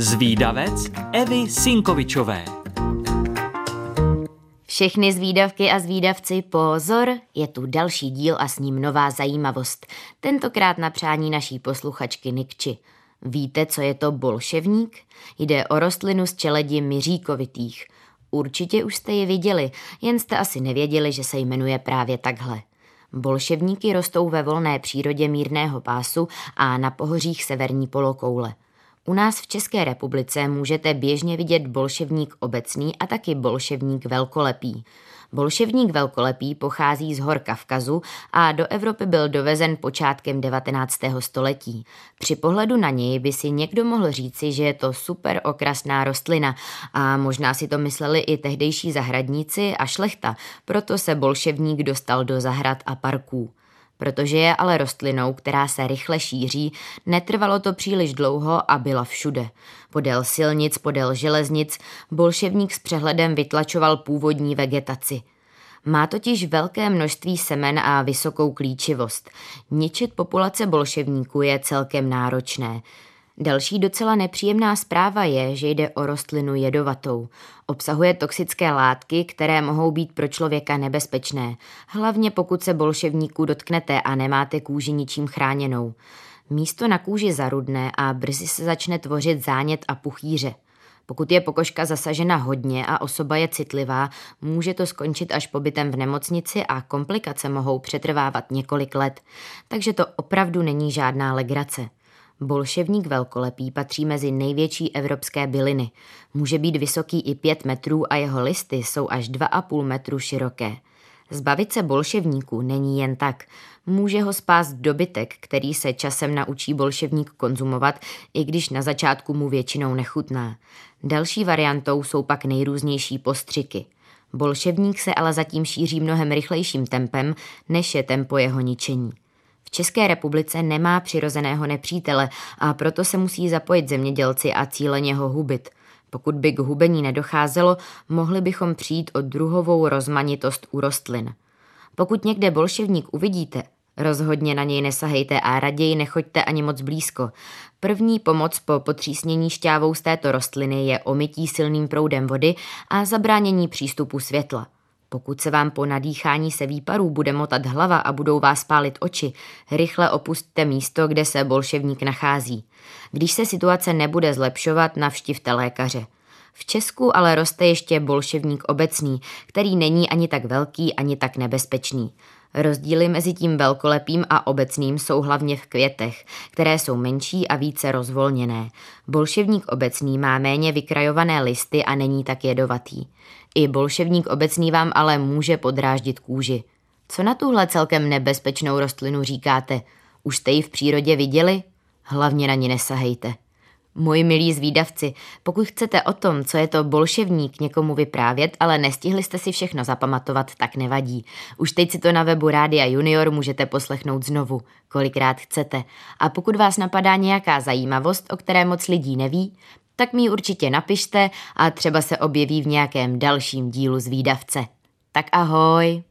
Zvídavec Evy Sinkovičové Všechny zvídavky a zvídavci, pozor, je tu další díl a s ním nová zajímavost. Tentokrát na přání naší posluchačky Nikči. Víte, co je to bolševník? Jde o rostlinu z čeledi myříkovitých. Určitě už jste ji viděli, jen jste asi nevěděli, že se jmenuje právě takhle. Bolševníky rostou ve volné přírodě mírného pásu a na pohořích severní polokoule. U nás v České republice můžete běžně vidět bolševník obecný a taky bolševník velkolepý. Bolševník velkolepý pochází z hor Kavkazu a do Evropy byl dovezen počátkem 19. století. Při pohledu na něj by si někdo mohl říci, že je to super okrasná rostlina a možná si to mysleli i tehdejší zahradníci a šlechta, proto se bolševník dostal do zahrad a parků. Protože je ale rostlinou, která se rychle šíří, netrvalo to příliš dlouho a byla všude. Podél silnic, podél železnic, bolševník s přehledem vytlačoval původní vegetaci. Má totiž velké množství semen a vysokou klíčivost. Ničit populace bolševníků je celkem náročné. Další docela nepříjemná zpráva je, že jde o rostlinu jedovatou. Obsahuje toxické látky, které mohou být pro člověka nebezpečné, hlavně pokud se bolševníků dotknete a nemáte kůži ničím chráněnou. Místo na kůži zarudne a brzy se začne tvořit zánět a puchýře. Pokud je pokožka zasažena hodně a osoba je citlivá, může to skončit až pobytem v nemocnici a komplikace mohou přetrvávat několik let. Takže to opravdu není žádná legrace. Bolševník velkolepý patří mezi největší evropské byliny. Může být vysoký i 5 metrů a jeho listy jsou až 2,5 metru široké. Zbavit se bolševníků není jen tak. Může ho spást dobytek, který se časem naučí bolševník konzumovat, i když na začátku mu většinou nechutná. Další variantou jsou pak nejrůznější postřiky. Bolševník se ale zatím šíří mnohem rychlejším tempem, než je tempo jeho ničení. V České republice nemá přirozeného nepřítele a proto se musí zapojit zemědělci a cíleně ho hubit. Pokud by k hubení nedocházelo, mohli bychom přijít o druhovou rozmanitost u rostlin. Pokud někde bolševník uvidíte, rozhodně na něj nesahejte a raději nechoďte ani moc blízko. První pomoc po potřísnění šťávou z této rostliny je omytí silným proudem vody a zabránění přístupu světla. Pokud se vám po nadýchání se výparů bude motat hlava a budou vás pálit oči, rychle opustte místo, kde se bolševník nachází. Když se situace nebude zlepšovat, navštivte lékaře. V Česku ale roste ještě bolševník obecný, který není ani tak velký, ani tak nebezpečný. Rozdíly mezi tím velkolepým a obecným jsou hlavně v květech, které jsou menší a více rozvolněné. Bolševník obecný má méně vykrajované listy a není tak jedovatý. I bolševník obecný vám ale může podráždit kůži. Co na tuhle celkem nebezpečnou rostlinu říkáte? Už jste ji v přírodě viděli? Hlavně na ní nesahejte. Moji milí zvídavci, pokud chcete o tom, co je to bolševník, někomu vyprávět, ale nestihli jste si všechno zapamatovat, tak nevadí. Už teď si to na webu Rádia Junior můžete poslechnout znovu, kolikrát chcete. A pokud vás napadá nějaká zajímavost, o které moc lidí neví, tak mi určitě napište a třeba se objeví v nějakém dalším dílu zvídavce. Tak ahoj!